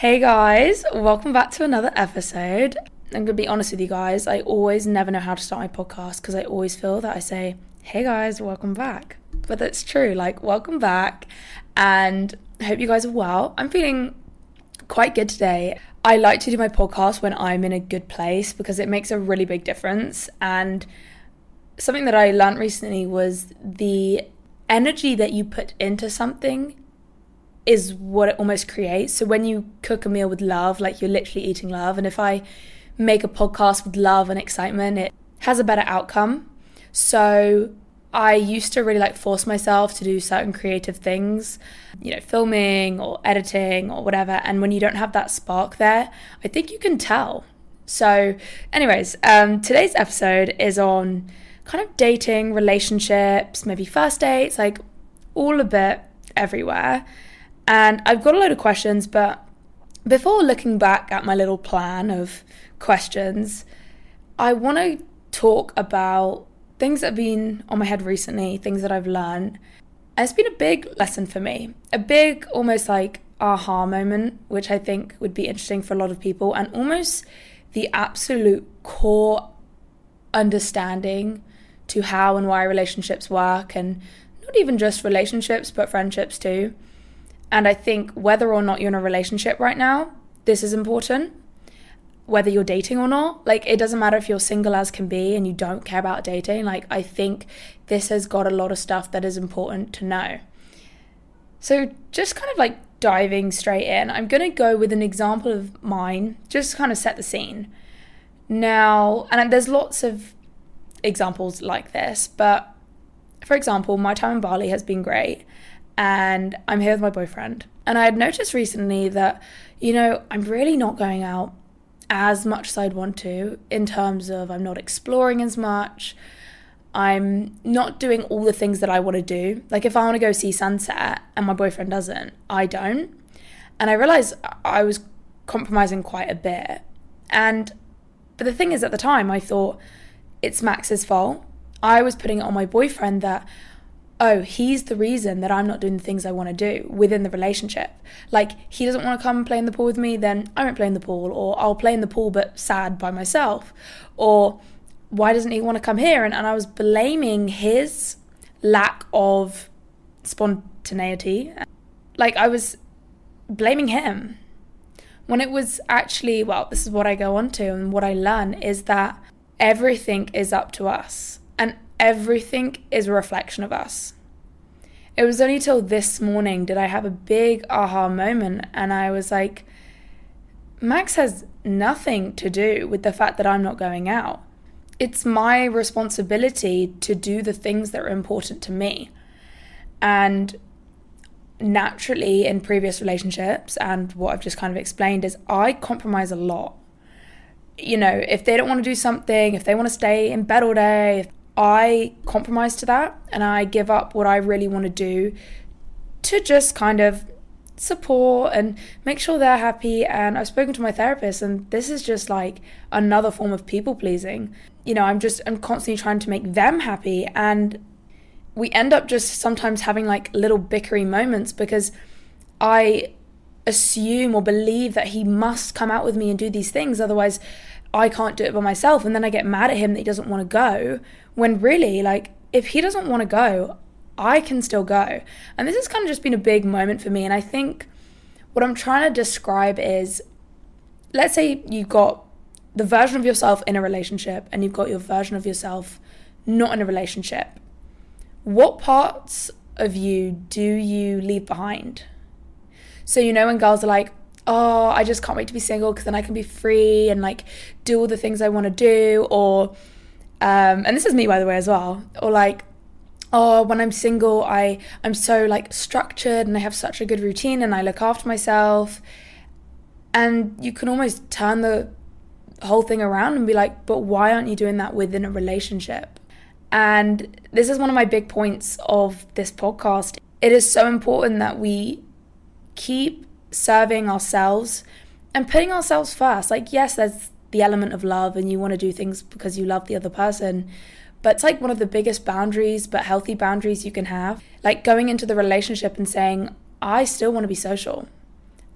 Hey guys, welcome back to another episode. I'm gonna be honest with you guys, I always never know how to start my podcast because I always feel that I say, Hey guys, welcome back. But that's true, like, welcome back, and hope you guys are well. I'm feeling quite good today. I like to do my podcast when I'm in a good place because it makes a really big difference. And something that I learned recently was the energy that you put into something is what it almost creates. So when you cook a meal with love, like you're literally eating love. And if I make a podcast with love and excitement, it has a better outcome. So I used to really like force myself to do certain creative things, you know, filming or editing or whatever. And when you don't have that spark there, I think you can tell. So, anyways, um, today's episode is on kind of dating, relationships, maybe first dates, like all a bit everywhere. And I've got a load of questions, but before looking back at my little plan of questions, I want to talk about things that have been on my head recently, things that I've learned. It's been a big lesson for me, a big, almost like aha moment, which I think would be interesting for a lot of people, and almost the absolute core understanding to how and why relationships work, and not even just relationships, but friendships too. And I think whether or not you're in a relationship right now, this is important. Whether you're dating or not, like it doesn't matter if you're single as can be and you don't care about dating. Like, I think this has got a lot of stuff that is important to know. So, just kind of like diving straight in, I'm going to go with an example of mine, just kind of set the scene. Now, and there's lots of examples like this, but for example, my time in Bali has been great and I'm here with my boyfriend. And I had noticed recently that, you know, I'm really not going out as much as I'd want to in terms of I'm not exploring as much. I'm not doing all the things that I want to do. Like if I want to go see sunset and my boyfriend doesn't, I don't. And I realized I was compromising quite a bit. And but the thing is at the time I thought it's Max's fault. I was putting it on my boyfriend that oh, he's the reason that I'm not doing the things I want to do within the relationship. Like, he doesn't want to come and play in the pool with me, then I won't play in the pool, or I'll play in the pool but sad by myself. Or why doesn't he want to come here? And, and I was blaming his lack of spontaneity. Like, I was blaming him. When it was actually, well, this is what I go on to, and what I learn is that everything is up to us. And everything is a reflection of us. It was only till this morning did I have a big aha moment, and I was like, Max has nothing to do with the fact that I'm not going out. It's my responsibility to do the things that are important to me. And naturally, in previous relationships, and what I've just kind of explained, is I compromise a lot. You know, if they don't want to do something, if they want to stay in bed all day, I compromise to that and I give up what I really want to do to just kind of support and make sure they're happy. And I've spoken to my therapist, and this is just like another form of people pleasing. You know, I'm just, I'm constantly trying to make them happy. And we end up just sometimes having like little bickery moments because I assume or believe that he must come out with me and do these things. Otherwise, I can't do it by myself. And then I get mad at him that he doesn't want to go. When really, like, if he doesn't want to go, I can still go. And this has kind of just been a big moment for me. And I think what I'm trying to describe is let's say you've got the version of yourself in a relationship and you've got your version of yourself not in a relationship. What parts of you do you leave behind? So, you know, when girls are like, oh, I just can't wait to be single because then I can be free and like do all the things I want to do. Or, um, and this is me by the way as well. Or like, oh, when I'm single, I I'm so like structured and I have such a good routine and I look after myself. And you can almost turn the whole thing around and be like, but why aren't you doing that within a relationship? And this is one of my big points of this podcast. It is so important that we keep serving ourselves and putting ourselves first. Like, yes, there's the element of love, and you want to do things because you love the other person. But it's like one of the biggest boundaries, but healthy boundaries you can have. Like going into the relationship and saying, I still want to be social.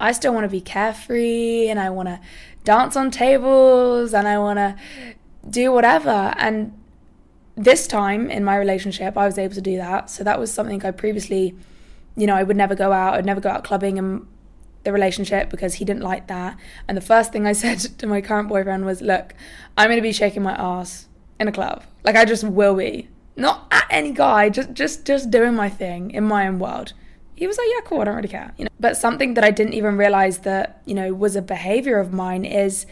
I still want to be carefree and I want to dance on tables and I want to do whatever. And this time in my relationship, I was able to do that. So that was something I previously, you know, I would never go out, I'd never go out clubbing and the relationship because he didn't like that. And the first thing I said to my current boyfriend was, Look, I'm going to be shaking my ass in a club. Like, I just will be. Not at any guy, just, just, just doing my thing in my own world. He was like, Yeah, cool, I don't really care. You know, but something that I didn't even realize that, you know, was a behavior of mine is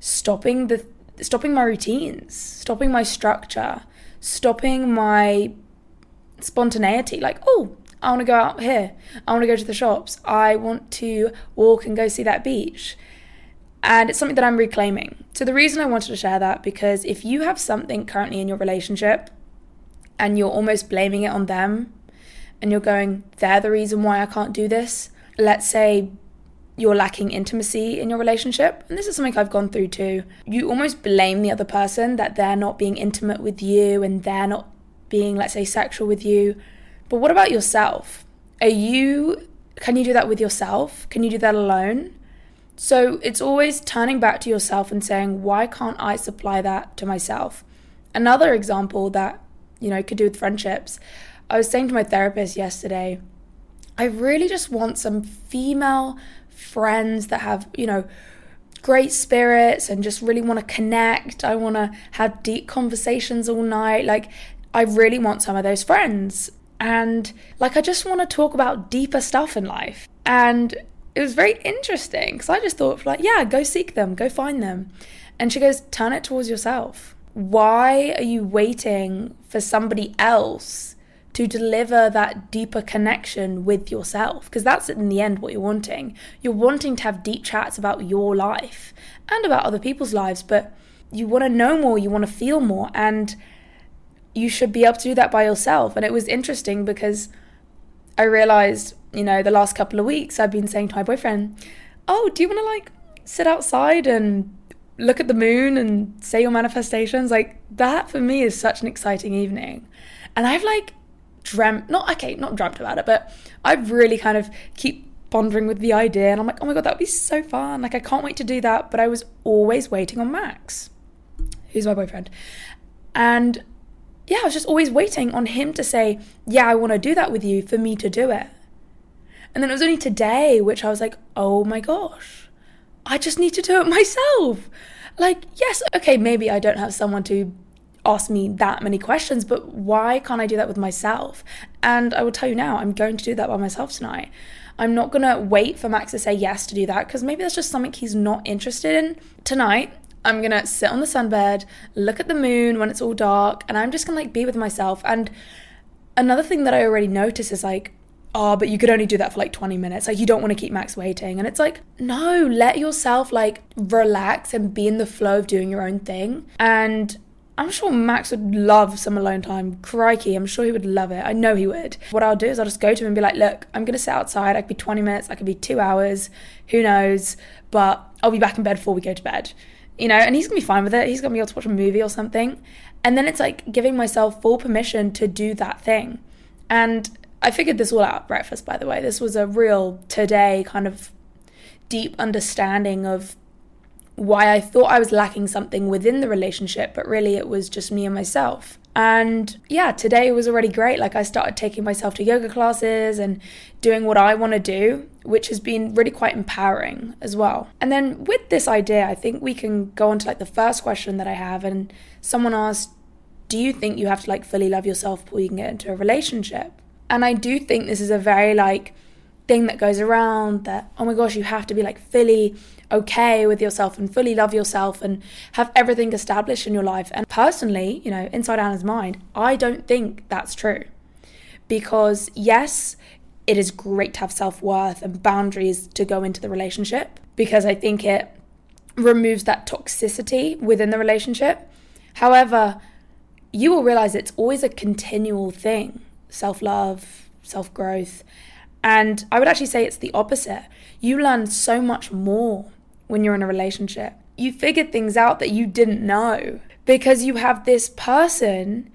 stopping the stopping my routines, stopping my structure, stopping my spontaneity. Like, oh, I want to go out here. I want to go to the shops. I want to walk and go see that beach. And it's something that I'm reclaiming. So, the reason I wanted to share that because if you have something currently in your relationship and you're almost blaming it on them and you're going, they're the reason why I can't do this. Let's say you're lacking intimacy in your relationship, and this is something I've gone through too. You almost blame the other person that they're not being intimate with you and they're not being, let's say, sexual with you but what about yourself? Are you, can you do that with yourself? Can you do that alone? So it's always turning back to yourself and saying, why can't I supply that to myself? Another example that, you know, could do with friendships. I was saying to my therapist yesterday, I really just want some female friends that have, you know, great spirits and just really want to connect. I want to have deep conversations all night. Like, I really want some of those friends. And like, I just want to talk about deeper stuff in life. And it was very interesting because I just thought, like, yeah, go seek them, go find them. And she goes, turn it towards yourself. Why are you waiting for somebody else to deliver that deeper connection with yourself? Because that's in the end what you're wanting. You're wanting to have deep chats about your life and about other people's lives, but you want to know more, you want to feel more. And you should be able to do that by yourself. And it was interesting because I realized, you know, the last couple of weeks I've been saying to my boyfriend, Oh, do you want to like sit outside and look at the moon and say your manifestations? Like, that for me is such an exciting evening. And I've like dreamt, not okay, not dreamt about it, but I've really kind of keep pondering with the idea. And I'm like, Oh my God, that would be so fun. Like, I can't wait to do that. But I was always waiting on Max, who's my boyfriend. And yeah, I was just always waiting on him to say, Yeah, I want to do that with you for me to do it. And then it was only today which I was like, Oh my gosh, I just need to do it myself. Like, yes, okay, maybe I don't have someone to ask me that many questions, but why can't I do that with myself? And I will tell you now, I'm going to do that by myself tonight. I'm not gonna wait for Max to say yes to do that because maybe that's just something he's not interested in. Tonight, I'm gonna sit on the sunbed, look at the moon when it's all dark, and I'm just gonna like be with myself. And another thing that I already notice is like, oh, but you could only do that for like 20 minutes. Like, you don't want to keep Max waiting. And it's like, no, let yourself like relax and be in the flow of doing your own thing. And I'm sure Max would love some alone time. Crikey, I'm sure he would love it. I know he would. What I'll do is I'll just go to him and be like, look, I'm going to sit outside. I could be 20 minutes, I could be two hours, who knows, but I'll be back in bed before we go to bed you know, and he's gonna be fine with it. He's gonna be able to watch a movie or something. And then it's like giving myself full permission to do that thing. And I figured this all out at breakfast, by the way. This was a real today kind of deep understanding of why I thought I was lacking something within the relationship, but really it was just me and myself. And yeah, today was already great. Like I started taking myself to yoga classes and doing what I want to do, which has been really quite empowering as well. And then with this idea, I think we can go on to like the first question that I have. And someone asked, Do you think you have to like fully love yourself before you can get into a relationship? And I do think this is a very like thing that goes around that, oh my gosh, you have to be like fully okay with yourself and fully love yourself and have everything established in your life. And personally, you know, inside Anna's mind, I don't think that's true. Because yes, it is great to have self worth and boundaries to go into the relationship because I think it removes that toxicity within the relationship. However, you will realize it's always a continual thing self love, self growth. And I would actually say it's the opposite. You learn so much more when you're in a relationship. You figure things out that you didn't know because you have this person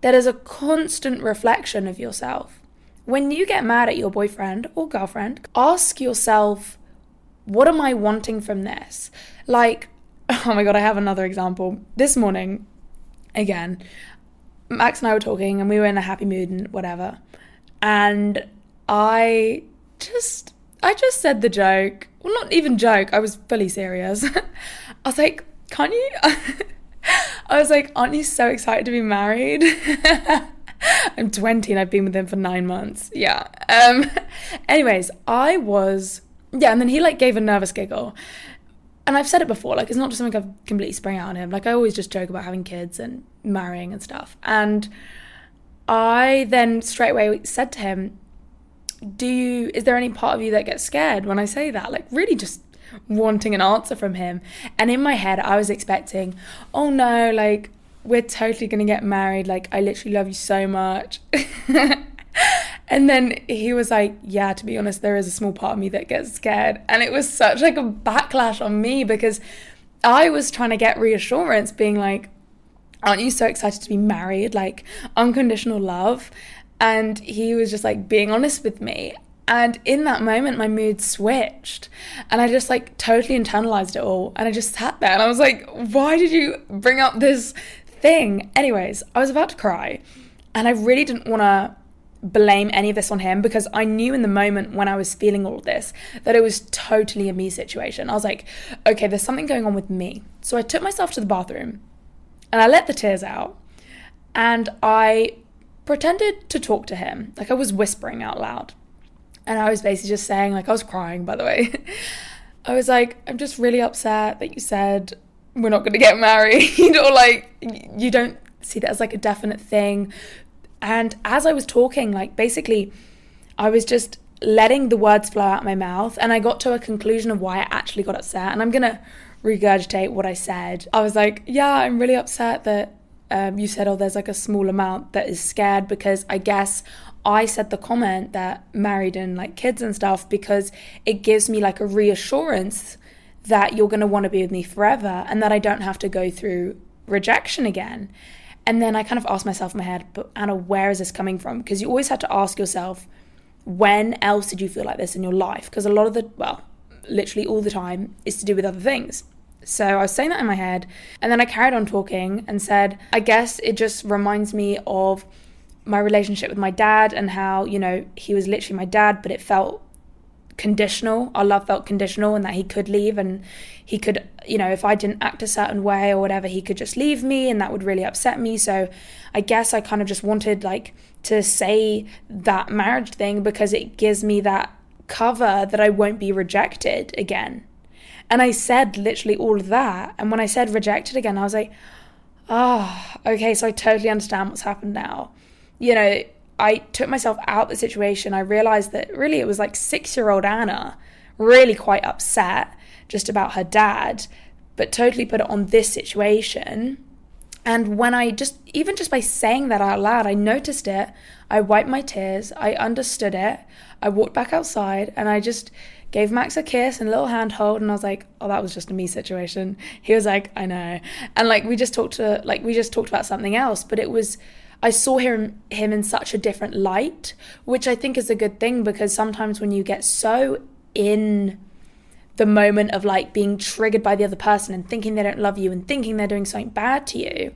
that is a constant reflection of yourself. When you get mad at your boyfriend or girlfriend, ask yourself, what am I wanting from this? Like, oh my God, I have another example. This morning, again, Max and I were talking and we were in a happy mood and whatever. And I just, I just said the joke. Well, not even joke, I was fully serious. I was like, can't you? I was like, aren't you so excited to be married? I'm 20 and I've been with him for nine months. Yeah. Um, anyways, I was, yeah, and then he like gave a nervous giggle. And I've said it before, like, it's not just something I've completely sprung out on him. Like, I always just joke about having kids and marrying and stuff. And I then straight away said to him, Do you, is there any part of you that gets scared when I say that? Like, really just wanting an answer from him. And in my head, I was expecting, Oh no, like, we're totally going to get married. Like, I literally love you so much. and then he was like, Yeah, to be honest, there is a small part of me that gets scared. And it was such like a backlash on me because I was trying to get reassurance, being like, Aren't you so excited to be married? Like, unconditional love. And he was just like being honest with me. And in that moment, my mood switched. And I just like totally internalized it all. And I just sat there and I was like, why did you bring up this thing. Anyways, I was about to cry and I really didn't want to blame any of this on him because I knew in the moment when I was feeling all of this that it was totally a me situation. I was like, okay, there's something going on with me. So I took myself to the bathroom and I let the tears out and I pretended to talk to him. Like I was whispering out loud. And I was basically just saying, like, I was crying, by the way. I was like, I'm just really upset that you said we're not going to get married or like you don't see that as like a definite thing and as i was talking like basically i was just letting the words flow out my mouth and i got to a conclusion of why i actually got upset and i'm going to regurgitate what i said i was like yeah i'm really upset that um, you said oh there's like a small amount that is scared because i guess I said the comment that married and like kids and stuff because it gives me like a reassurance that you're going to want to be with me forever and that I don't have to go through rejection again. And then I kind of asked myself in my head, but Anna, where is this coming from? Because you always had to ask yourself, when else did you feel like this in your life? Because a lot of the, well, literally all the time is to do with other things. So I was saying that in my head, and then I carried on talking and said, I guess it just reminds me of my relationship with my dad and how, you know, he was literally my dad, but it felt conditional. Our love felt conditional and that he could leave and he could, you know, if I didn't act a certain way or whatever, he could just leave me and that would really upset me. So I guess I kind of just wanted like to say that marriage thing because it gives me that cover that I won't be rejected again. And I said literally all of that. And when I said rejected again, I was like, oh, okay, so I totally understand what's happened now. You know, I took myself out of the situation, I realized that really it was like six year old Anna, really quite upset just about her dad, but totally put it on this situation. And when I just, even just by saying that out loud, I noticed it. I wiped my tears. I understood it. I walked back outside and I just gave Max a kiss and a little handhold. And I was like, oh, that was just a me situation. He was like, I know. And like, we just talked to, like, we just talked about something else, but it was, I saw him him in such a different light, which I think is a good thing because sometimes when you get so in the moment of like being triggered by the other person and thinking they don't love you and thinking they're doing something bad to you,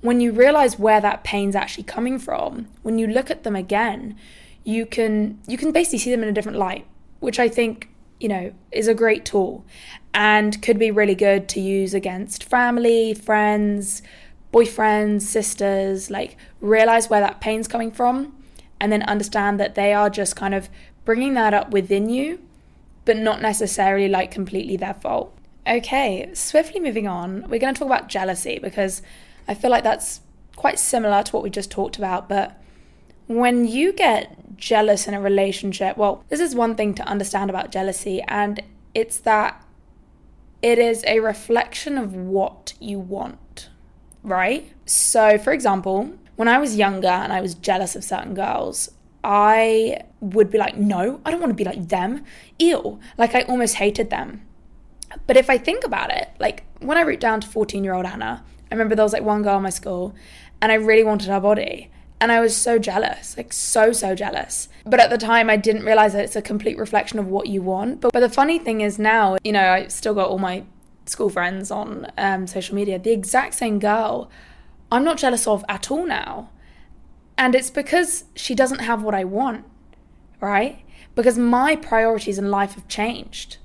when you realize where that pain's actually coming from, when you look at them again, you can you can basically see them in a different light, which I think, you know, is a great tool and could be really good to use against family, friends, boyfriends, sisters, like realize where that pain's coming from and then understand that they are just kind of bringing that up within you, but not necessarily like completely their fault. Okay, swiftly moving on, we're going to talk about jealousy because I feel like that's quite similar to what we just talked about. But when you get jealous in a relationship, well, this is one thing to understand about jealousy, and it's that it is a reflection of what you want right? So, for example, when I was younger and I was jealous of certain girls, I would be like, no, I don't want to be like them. Ew. Like, I almost hated them. But if I think about it, like when I root down to 14 year old Anna, I remember there was like one girl in my school and I really wanted her body. And I was so jealous, like so, so jealous. But at the time, I didn't realize that it's a complete reflection of what you want. But, but the funny thing is now, you know, I still got all my school friends on um, social media, the exact same girl I'm not jealous of at all now. And it's because she doesn't have what I want, right? Because my priorities in life have changed.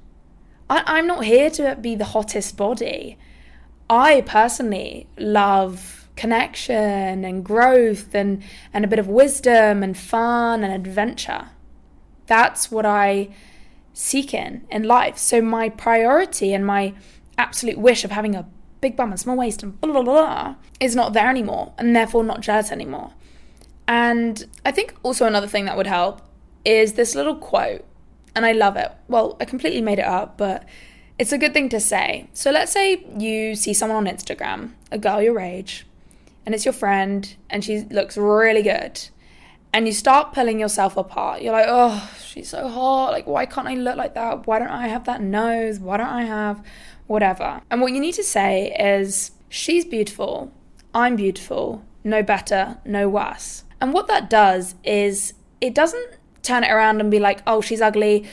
I, am not here to be the hottest body. I personally love connection and growth and, and a bit of wisdom and fun and adventure. That's what I seek in in life. So my priority and my absolute wish of having a big bum and small waist and blah, blah, blah, is not there anymore and therefore not jealous anymore. And I think also another thing that would help is this little quote, and I love it. Well, I completely made it up, but it's a good thing to say. So let's say you see someone on Instagram, a girl your age, and it's your friend, and she looks really good. And you start pulling yourself apart. You're like, oh, she's so hot. Like, why can't I look like that? Why don't I have that nose? Why don't I have whatever. And what you need to say is, she's beautiful, I'm beautiful, no better, no worse. And what that does is, it doesn't turn it around and be like, oh, she's ugly,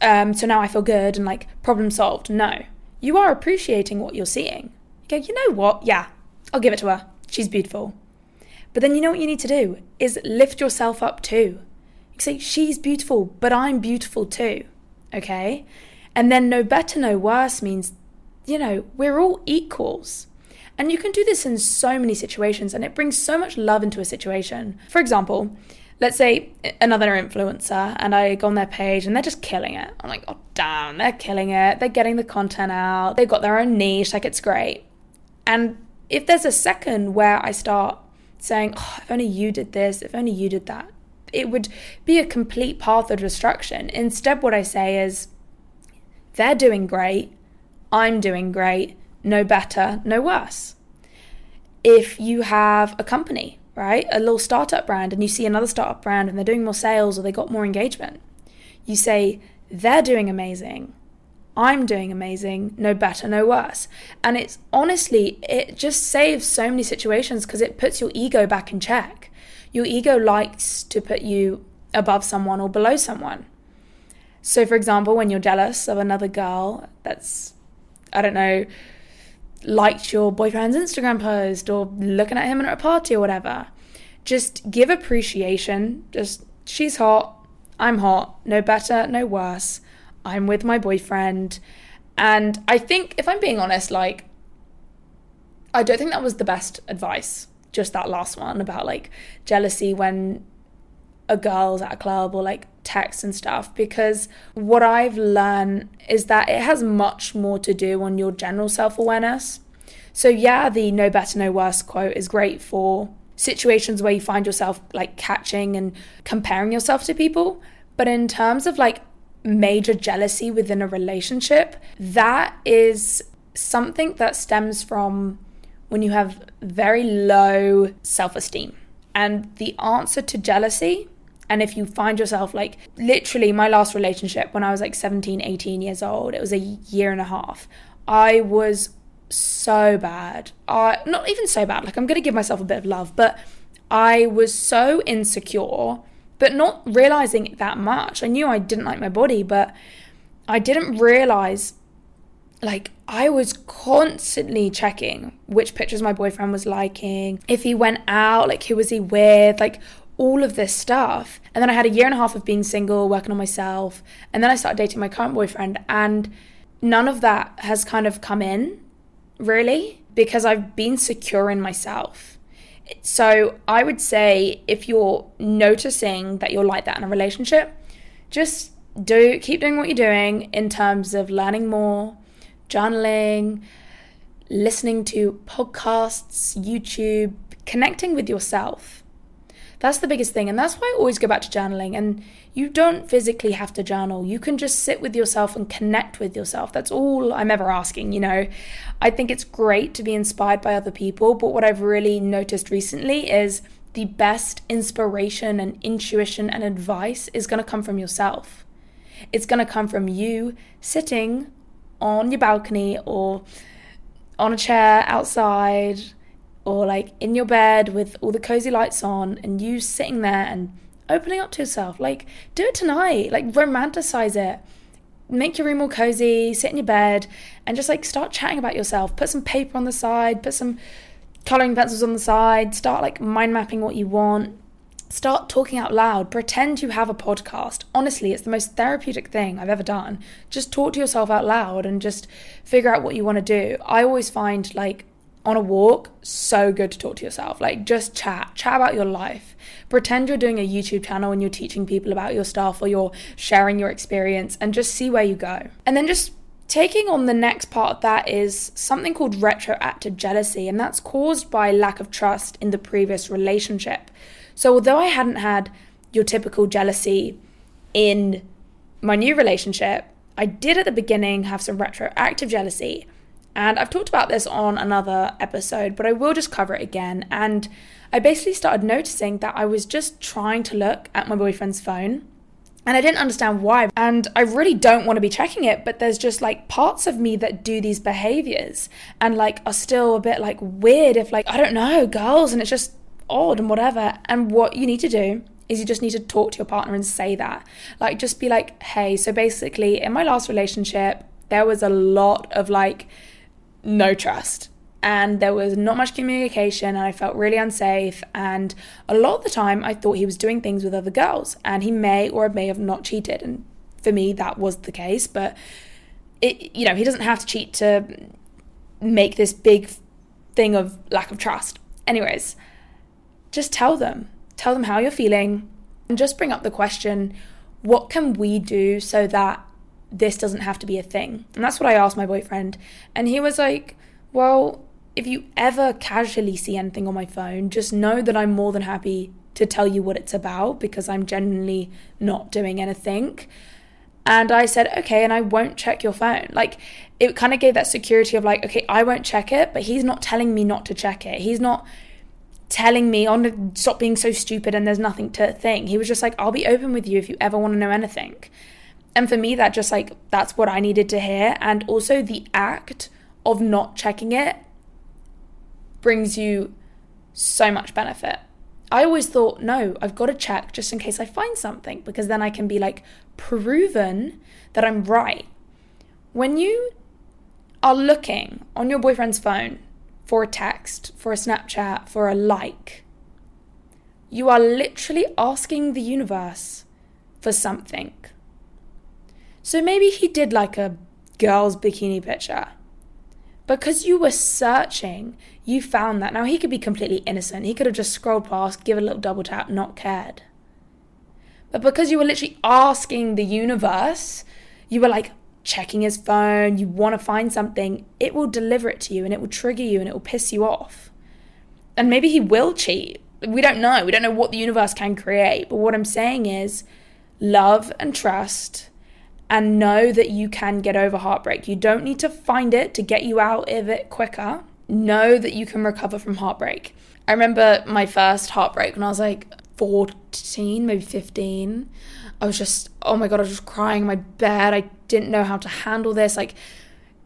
um, so now I feel good and like problem solved. No. You are appreciating what you're seeing. You go, you know what? Yeah, I'll give it to her. She's beautiful. But then you know what you need to do is lift yourself up too. You say, she's beautiful, but I'm beautiful too. Okay? And then no better, no worse means you know, we're all equals. And you can do this in so many situations, and it brings so much love into a situation. For example, let's say another influencer and I go on their page and they're just killing it. I'm like, oh, damn, they're killing it. They're getting the content out. They've got their own niche. Like, it's great. And if there's a second where I start saying, oh, if only you did this, if only you did that, it would be a complete path of destruction. Instead, what I say is, they're doing great. I'm doing great, no better, no worse. If you have a company, right, a little startup brand, and you see another startup brand and they're doing more sales or they got more engagement, you say, they're doing amazing. I'm doing amazing, no better, no worse. And it's honestly, it just saves so many situations because it puts your ego back in check. Your ego likes to put you above someone or below someone. So, for example, when you're jealous of another girl that's I don't know, liked your boyfriend's Instagram post or looking at him at a party or whatever. Just give appreciation. Just, she's hot. I'm hot. No better, no worse. I'm with my boyfriend. And I think, if I'm being honest, like, I don't think that was the best advice. Just that last one about like jealousy when a girl's at a club or like text and stuff because what I've learned is that it has much more to do on your general self awareness. So, yeah, the no better, no worse quote is great for situations where you find yourself like catching and comparing yourself to people. But in terms of like major jealousy within a relationship, that is something that stems from when you have very low self esteem. And the answer to jealousy and if you find yourself like literally my last relationship when I was like 17, 18 years old, it was a year and a half. I was so bad. I not even so bad. Like I'm to give myself a bit of love, but I was so insecure, but not realizing that much. I knew I didn't like my body, but I didn't realize like I was constantly checking which pictures my boyfriend was liking, if he went out, like who was he with, like all of this stuff. And then I had a year and a half of being single, working on myself. And then I started dating my current boyfriend. And none of that has kind of come in, really, because I've been secure in myself. So I would say if you're noticing that you're like that in a relationship, just do keep doing what you're doing in terms of learning more, journaling, listening to podcasts, YouTube, connecting with yourself that's the biggest thing. And that's why I always go back to journaling. And you don't physically have to journal. You can just sit with yourself and connect with yourself. That's all I'm ever asking, you know. I think it's great to be inspired by other people, but what I've really noticed recently is the best inspiration and intuition and advice is going to come from yourself. It's going to come from you sitting on your balcony or on a chair outside or like in your bed with all the cozy lights on and you sitting there and opening up to yourself. Like, do it tonight. Like, romanticize it. Make your room all cozy, sit in your bed, and just like start chatting about yourself. Put some paper on the side, put some coloring pencils on the side, start like mind mapping what you want. Start talking out loud. Pretend you have a podcast. Honestly, it's the most therapeutic thing I've ever done. Just talk to yourself out loud and just figure out what you want to do. I always find like on a walk, so good to talk to yourself. Like, just chat, chat about your life. Pretend you're doing a YouTube channel and you're teaching people about your stuff or you're sharing your experience and just see where you go. And then just taking on the next part of that is something called retroactive jealousy, and that's caused by lack of trust in the previous relationship. So, although I hadn't had your typical jealousy in my new relationship, I did at the beginning have some retroactive jealousy and I've talked about this on another episode, but I will just cover it again. And I basically started noticing that I was just trying to look at my boyfriend's phone and I didn't understand why. And I really don't want to be checking it, but there's just like parts of me that do these behaviors and like are still a bit like weird if like, I don't know, girls, and it's just odd and whatever. And what you need to do is you just need to talk to your partner and say that. Like, just be like, hey, so basically, in my last relationship, there was a lot of like, no trust. And there was not much communication, and I felt really unsafe. And a lot of the time, I thought he was doing things with other girls, and he may or may have not cheated. And for me, that was the case. But it, you know, he doesn't have to cheat to make this big thing of lack of trust. Anyways, just tell them, tell them how you're feeling, and just bring up the question what can we do so that this doesn't have to be a thing. And that's what I asked my boyfriend. And he was like, Well, if you ever casually see anything on my phone, just know that I'm more than happy to tell you what it's about because I'm genuinely not doing anything. And I said, okay, and I won't check your phone. Like, it kind of gave that security of, like, okay, I won't check it, but he's not telling me not to check it. He's not telling me on oh, stop being so stupid and there's nothing to think. He was just like, I'll be open with you if you ever want to know anything. And for me, that just like, that's what I needed to hear. And also the act of not checking it brings you so much benefit. I always thought, no, I've got to check just in case I find something because then I can be like proven that I'm right. When you are looking on your boyfriend's phone for a text, for a Snapchat, for a like, you are literally asking the universe for something. So maybe he did like a girl's bikini picture. Because you were searching, you found that. Now he could be completely innocent. He could have just scrolled past, give a little double tap, not cared. But because you were literally asking the universe, you were like checking his phone, you want to find something, it will deliver it to you and it will trigger you and it will piss you off. And maybe he will cheat. We don't know. We don't know what the universe can create. But what I'm saying is love and trust and know that you can get over heartbreak. You don't need to find it to get you out of it quicker. Know that you can recover from heartbreak. I remember my first heartbreak when I was like 14, maybe 15. I was just, oh my God, I was just crying in my bed. I didn't know how to handle this. Like,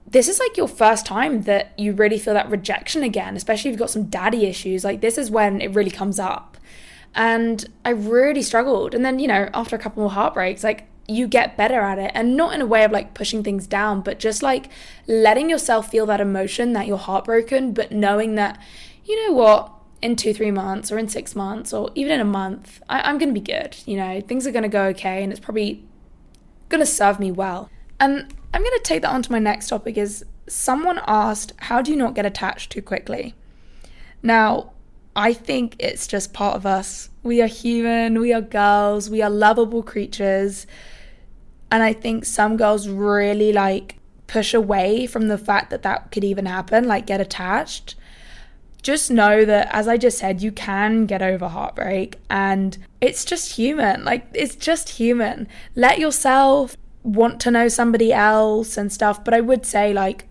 this is like your first time that you really feel that rejection again, especially if you've got some daddy issues. Like, this is when it really comes up. And I really struggled. And then, you know, after a couple more heartbreaks, like, you get better at it and not in a way of like pushing things down but just like letting yourself feel that emotion that you're heartbroken but knowing that you know what in two three months or in six months or even in a month I, am gonna be good you know things are gonna go okay and it's probably gonna serve me well and i'm gonna take that on to my next topic is someone asked how do you not get attached too quickly now I think it's just part of us. We are human, we are girls, we are lovable creatures. And I think some girls really like push away from the fact that that could even happen, like get attached. Just know that, as I just said, you can get over heartbreak and it's just human. Like, it's just human. Let yourself want to know somebody else and stuff. But I would say, like,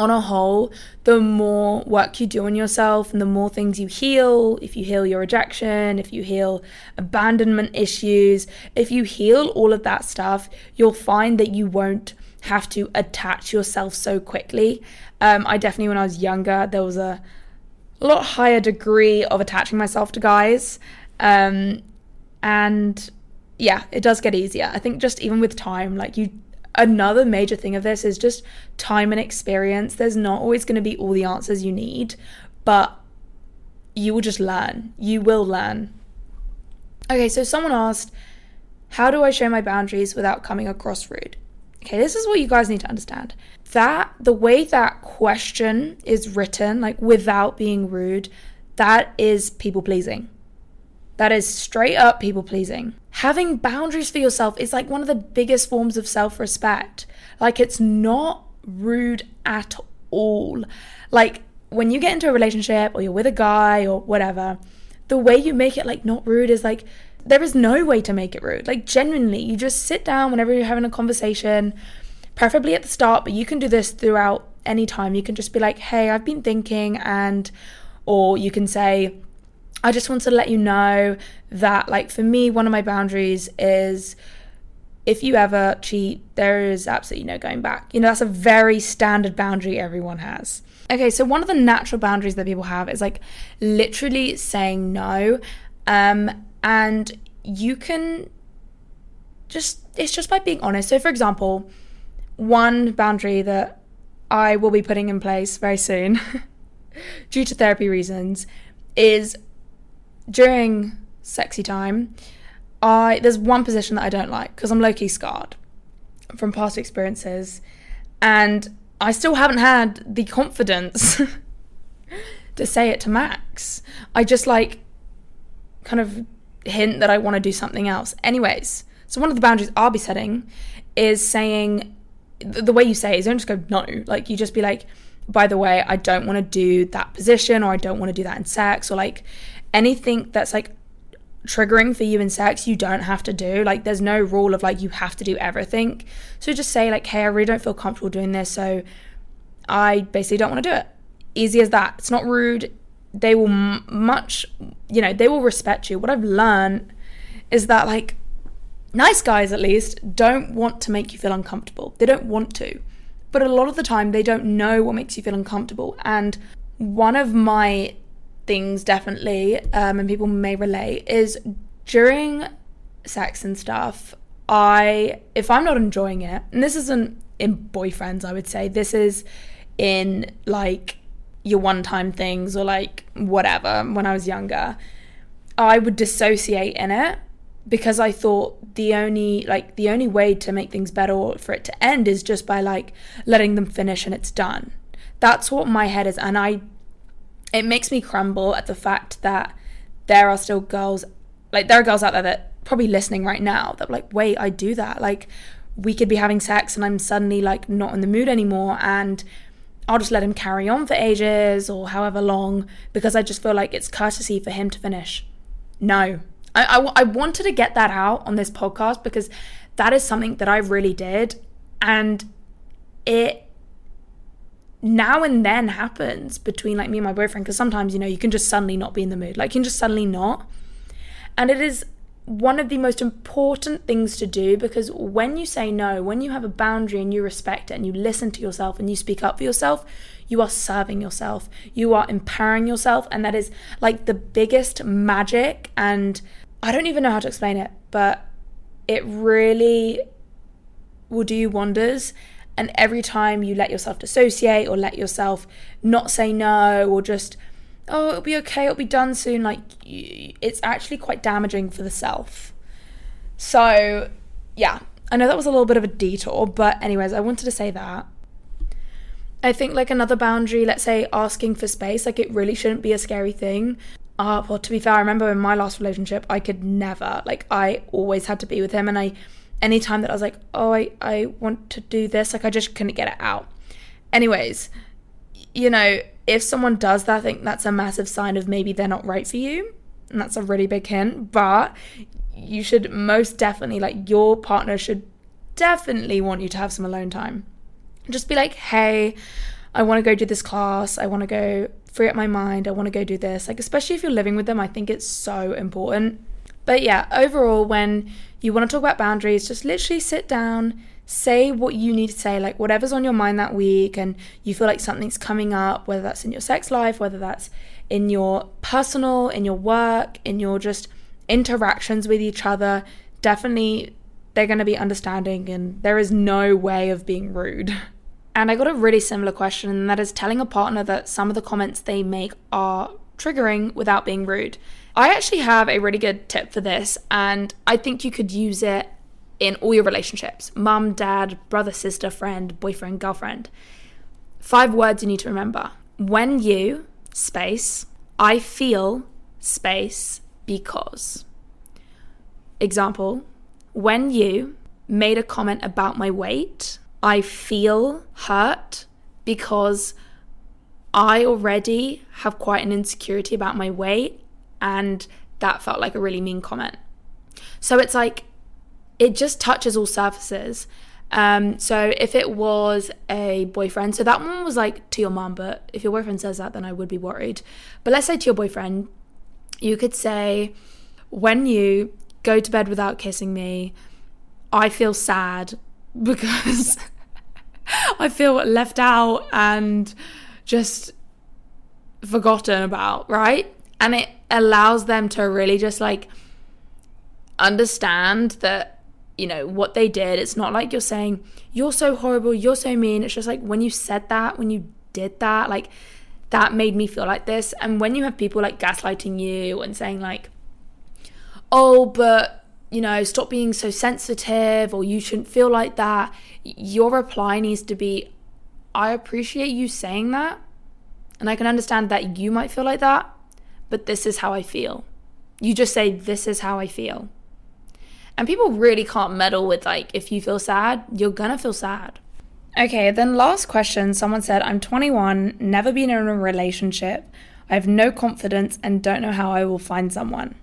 on a whole, the more work you do on yourself and the more things you heal, if you heal your rejection, if you heal abandonment issues, if you heal all of that stuff, you'll find that you won't have to attach yourself so quickly. Um, I definitely, when I was younger, there was a lot higher degree of attaching myself to guys. Um, and yeah, it does get easier. I think just even with time, like you, another major thing of this is just time and experience. There's not always going to be all the answers you need, but you will just learn. You will learn. Okay, so someone asked, How do I show my boundaries without coming across rude? Okay, this is what you guys need to understand. That the way that question is written, like without being rude, that is people pleasing. That is straight up people pleasing. Having boundaries for yourself is like one of the biggest forms of self respect. Like, it's not rude at all. Like, when you get into a relationship or you're with a guy or whatever, the way you make it like not rude is like there is no way to make it rude. Like genuinely, you just sit down whenever you're having a conversation, preferably at the start, but you can do this throughout any time. You can just be like, "Hey, I've been thinking," and or you can say, "I just want to let you know that like for me, one of my boundaries is if you ever cheat, there is absolutely no going back. You know, that's a very standard boundary everyone has. Okay, so one of the natural boundaries that people have is like literally saying no. Um, and you can just, it's just by being honest. So, for example, one boundary that I will be putting in place very soon, due to therapy reasons, is during sexy time I there's one position that I don't like because I'm low key scarred from past experiences, and I still haven't had the confidence to say it to Max. I just like kind of hint that I want to do something else. Anyways, so one of the boundaries I'll be setting is saying the way you say it is don't just go no. Like you just be like, by the way, I don't want to do that position or I don't want to do that in sex or like anything that's like triggering for you in sex, you don't have to do. Like, there's no rule of like you have to do everything. So just say, like, hey, I really don't feel comfortable doing this. So I basically don't want to do it. Easy as that. It's not rude. They will m- much, you know, they will respect you. What I've learned is that, like, nice guys at least don't want to make you feel uncomfortable. They don't want to. But a lot of the time, they don't know what makes you feel uncomfortable. And one of my things definitely, um, and people may relate, is during sex and stuff, I, if I'm not enjoying it, and this isn't in boyfriends, I would say, this is in like your one time things or like whatever when I was younger, I would dissociate in it because I thought the only like the only way to make things better or for it to end is just by like letting them finish and it's done. That's what my head is and I it makes me crumble at the fact that there are still girls, like, there are girls out there that probably listening right now that, like, wait, I do that. Like, we could be having sex and I'm suddenly, like, not in the mood anymore. And I'll just let him carry on for ages or however long because I just feel like it's courtesy for him to finish. No. I, I, I wanted to get that out on this podcast because that is something that I really did. And it now and then happens between like me and my boyfriend because sometimes you know you can just suddenly not be in the mood like you can just suddenly not. And it is one of the most important things to do because when you say no when you have a boundary and you respect it and you listen to yourself and you speak up for yourself you are serving yourself. You are empowering yourself. And that is like the biggest magic. And i don't even know how to explain it but it really will do wonders and every time you let yourself dissociate or let yourself not say no or just, oh, it'll be okay, it'll be done soon, like it's actually quite damaging for the self. So, yeah, I know that was a little bit of a detour, but, anyways, I wanted to say that. I think, like, another boundary, let's say asking for space, like, it really shouldn't be a scary thing. Uh, well, to be fair, I remember in my last relationship, I could never, like, I always had to be with him, and I anytime that I was like, oh, I, I want to do this, like I just couldn't get it out. Anyways, you know, if someone does that, I think that's a massive sign of maybe they're not right for you. And that's a really big hint. But you should most definitely, like, your partner should definitely want you to have some alone time. Just be like, hey, I want to go do this class. I want to go free up my mind. I want to go do this. Like, especially if you're living with them, I think it's so important. But yeah, overall, when you want to talk about boundaries, just literally sit down, say what you need to say, like whatever's on your mind that week, and you feel like something's coming up, whether that's in your sex life, whether that's in your personal, in your work, in your just interactions with each other. Definitely, they're going to be understanding, and there is no way of being rude. And I got a really similar question, and that is telling a partner that some of the comments they make are triggering without being rude. I actually have a really good tip for this, and I think you could use it in all your relationships mum, dad, brother, sister, friend, boyfriend, girlfriend. Five words you need to remember. When you, space, I feel, space, because. Example, when you made a comment about my weight, I feel hurt because I already have quite an insecurity about my weight, and that felt like a really mean comment. So it's like it just touches all surfaces. Um, so if it was a boyfriend, so that one was like to your mom, but if your boyfriend says that, then I would be worried. But let's say to your boyfriend, you could say, when you go to bed without kissing me, I feel sad because I feel left out and just forgotten about, right? And it allows them to really just like understand that you know, what they did. It's not like you're saying, you're so horrible, you're so mean. It's just like when you said that, when you did that, like that made me feel like this. And when you have people like gaslighting you and saying, like, oh, but, you know, stop being so sensitive or you shouldn't feel like that, your reply needs to be, I appreciate you saying that. And I can understand that you might feel like that, but this is how I feel. You just say, This is how I feel. And people really can't meddle with like if you feel sad, you're gonna feel sad. Okay, then last question someone said, I'm 21, never been in a relationship, I have no confidence and don't know how I will find someone.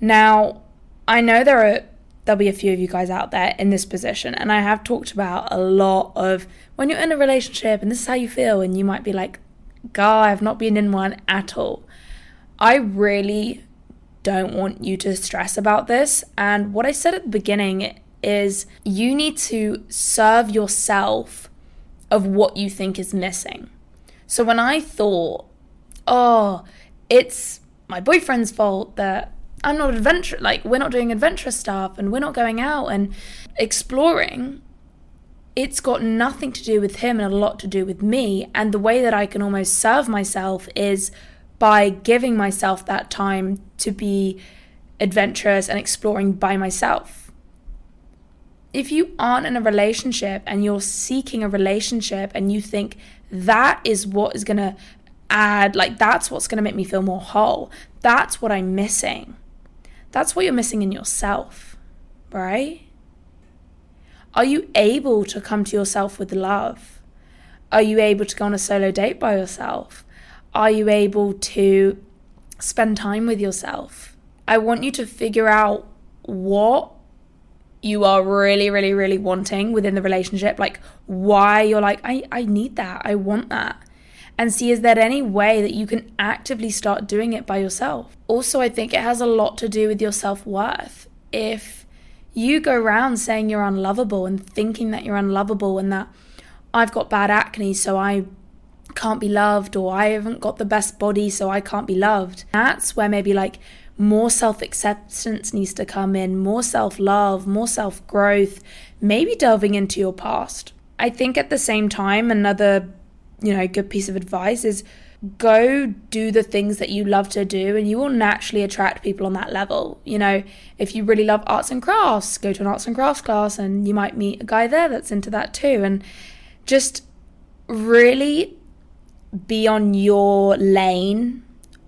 Now, I know there are there'll be a few of you guys out there in this position and I have talked about a lot of when you're in a relationship and this is how you feel and you might be like, "God, I've not been in one at all." I really don't want you to stress about this. And what I said at the beginning is you need to serve yourself of what you think is missing. So when I thought, oh, it's my boyfriend's fault that I'm not adventure like we're not doing adventurous stuff and we're not going out and exploring, it's got nothing to do with him and a lot to do with me. And the way that I can almost serve myself is by giving myself that time to be adventurous and exploring by myself. If you aren't in a relationship and you're seeking a relationship and you think that is what is going to add, like that's what's going to make me feel more whole, that's what I'm missing. That's what you're missing in yourself, right? Are you able to come to yourself with love? Are you able to go on a solo date by yourself? Are you able to spend time with yourself? I want you to figure out what you are really, really, really wanting within the relationship, like why you're like, I, I need that, I want that. And see, is there any way that you can actively start doing it by yourself? Also, I think it has a lot to do with your self worth. If you go around saying you're unlovable and thinking that you're unlovable and that I've got bad acne, so I can't be loved or I haven't got the best body so I can't be loved. That's where maybe like more self acceptance needs to come in, more self love, more self growth, maybe delving into your past. I think at the same time, another, you know, good piece of advice is go do the things that you love to do and you will naturally attract people on that level. You know, if you really love arts and crafts, go to an arts and crafts class and you might meet a guy there that's into that too. And just really be on your lane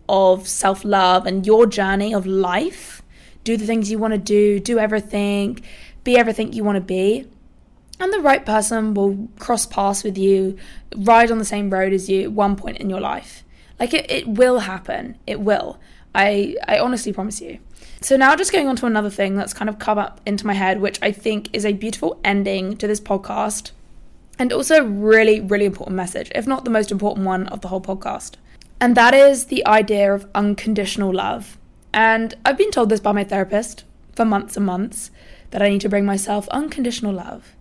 of self love and your journey of life. Do the things you want to do, do everything, be everything you want to be. And the right person will cross paths with you, ride on the same road as you at one point in your life. Like it, it will happen. It will. I, I honestly promise you. So now just going on to another thing that's kind of come up into my head, which I think is a beautiful ending to this podcast and also really, really important message, if not the most important one of the whole podcast. And that is the idea of unconditional love. And I've been told this by my therapist for months and months that I need to bring myself unconditional love.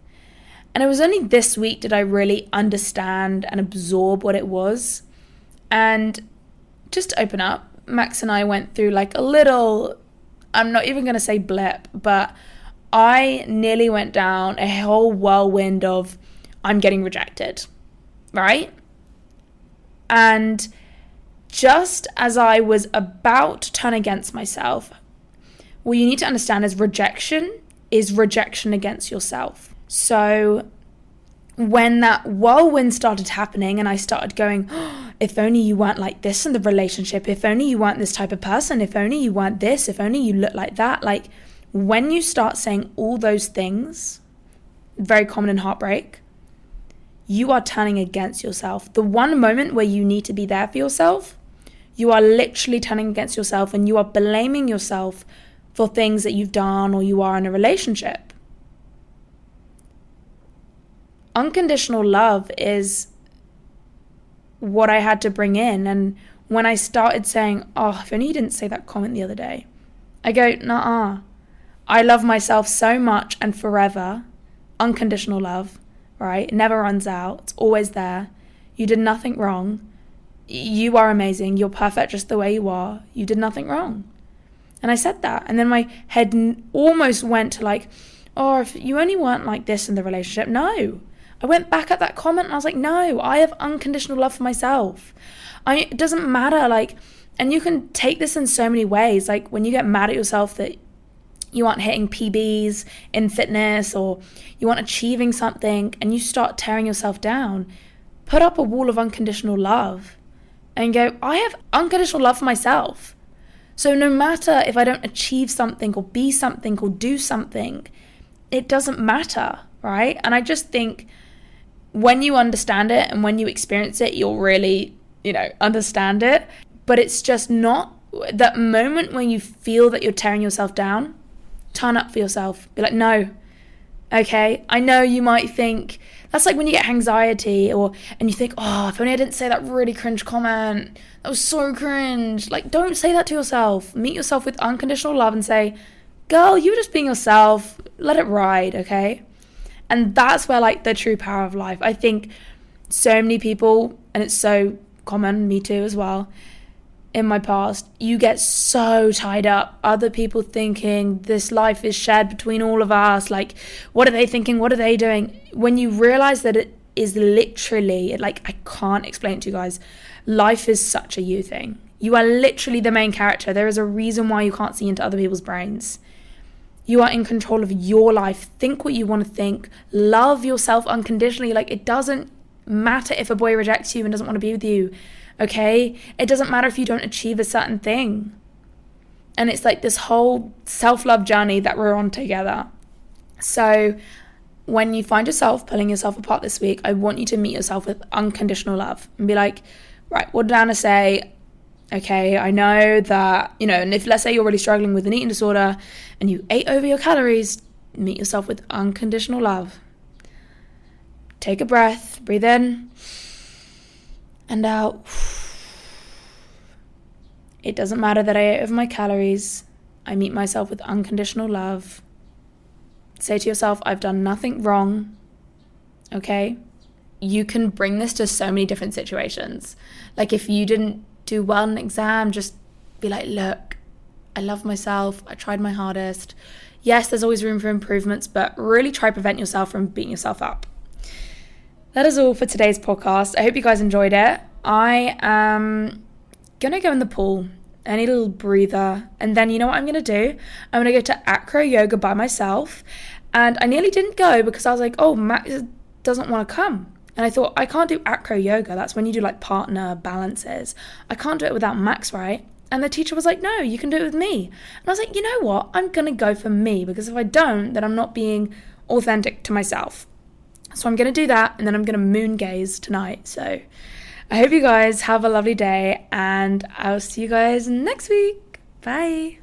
And it was only this week did I really understand and absorb what it was. And just to open up, Max and I went through like a little, I'm not even going to say blip, but I nearly went down a whole whirlwind of I'm getting rejected, right? And just as I was about to turn against myself, what you need to understand is rejection is rejection against yourself. So when that whirlwind started happening and I started going, oh, if only you weren't like this in the relationship, if only you weren't this type of person, if only you weren't this, if only you looked like that. Like when you start saying all those things, very common in heartbreak, you are turning against yourself. The one moment where you need to be there for yourself you are literally turning against yourself and you are blaming yourself for things that you've done or you are in a relationship. Unconditional love is what I had to bring in. And when I started saying, Oh, if only you didn't say that comment the other day, I go, Nah, I love myself so much and forever. Unconditional love, right? It never runs out, it's always there. You did nothing wrong you are amazing. You're perfect just the way you are. You did nothing wrong. And I said that. And then my head almost went to like, oh, if you only weren't like this in the relationship. No. I went back at that comment and I was like, no, I have unconditional love for myself. I, it doesn't matter. Like, and you can take this in so many ways. Like, when you get mad at yourself that you aren't hitting PBs in fitness or you aren't achieving something and you start tearing yourself down, put up a wall of unconditional love and go, I have unconditional love for myself. So no matter if I don't achieve something or be something or do something, it doesn't matter, right? And I just think when you understand it and when you experience it, you'll really, you know, understand it. But it's just not that moment when you feel that you're tearing yourself down, turn up for yourself. Be like, no, okay, I know you might think that's like when you get anxiety or and you think, oh, if only I didn't say that really cringe comment. That was so cringe. Like, don't say that to yourself. Meet yourself with unconditional love and say, girl, you were just being yourself. Let it ride, okay? And that's where like the true power of life. I think so many people, and it's so common, me too as well, in my past, you get so tied up. Other people thinking this life is shared between all of us. Like, what are they thinking? What are they doing? When you realize that it is literally, like, I can't explain it to you guys. Life is such a you thing. You are literally the main character. There is a reason why you can't see into other people's brains. You are in control of your life. Think what you want to think. Love yourself unconditionally. Like, it doesn't matter if a boy rejects you and doesn't want to be with you okay? It doesn't matter if you don't achieve a certain thing. And it's like this whole self love journey that we're on together. So, when you find yourself pulling yourself apart this week, I want you to meet yourself with unconditional love and be like, right, what did Anna say? Okay, I know that, you know, and if let's say you're really struggling with an eating disorder and you ate over your calories, meet yourself with unconditional love. Take a breath, breathe in and out. It doesn't matter that I ate over my calories. I meet myself with unconditional love. Say to yourself, I've done nothing wrong. Okay? You can bring this to so many different situations. Like if you didn't do well in an exam, just be like, look, I love myself. I tried my hardest. Yes, there's always room for improvements, but really try to prevent yourself from beating yourself up that is all for today's podcast. I hope you guys enjoyed it. I am gonna go in the pool. I need a little breather. And then you know what I'm gonna do? I'm gonna go to acro yoga by myself. And I nearly didn't go because I was like, oh, Max doesn't wanna come. And I thought, I can't do acro yoga. That's when you do like partner balances. I can't do it without Max, right? And the teacher was like, no, you can do it with me. And I was like, you know what? I'm gonna go for me because if I don't, then I'm not being authentic to myself. So I'm going to do that and then I'm going to moon gaze tonight. So I hope you guys have a lovely day and I'll see you guys next week. Bye.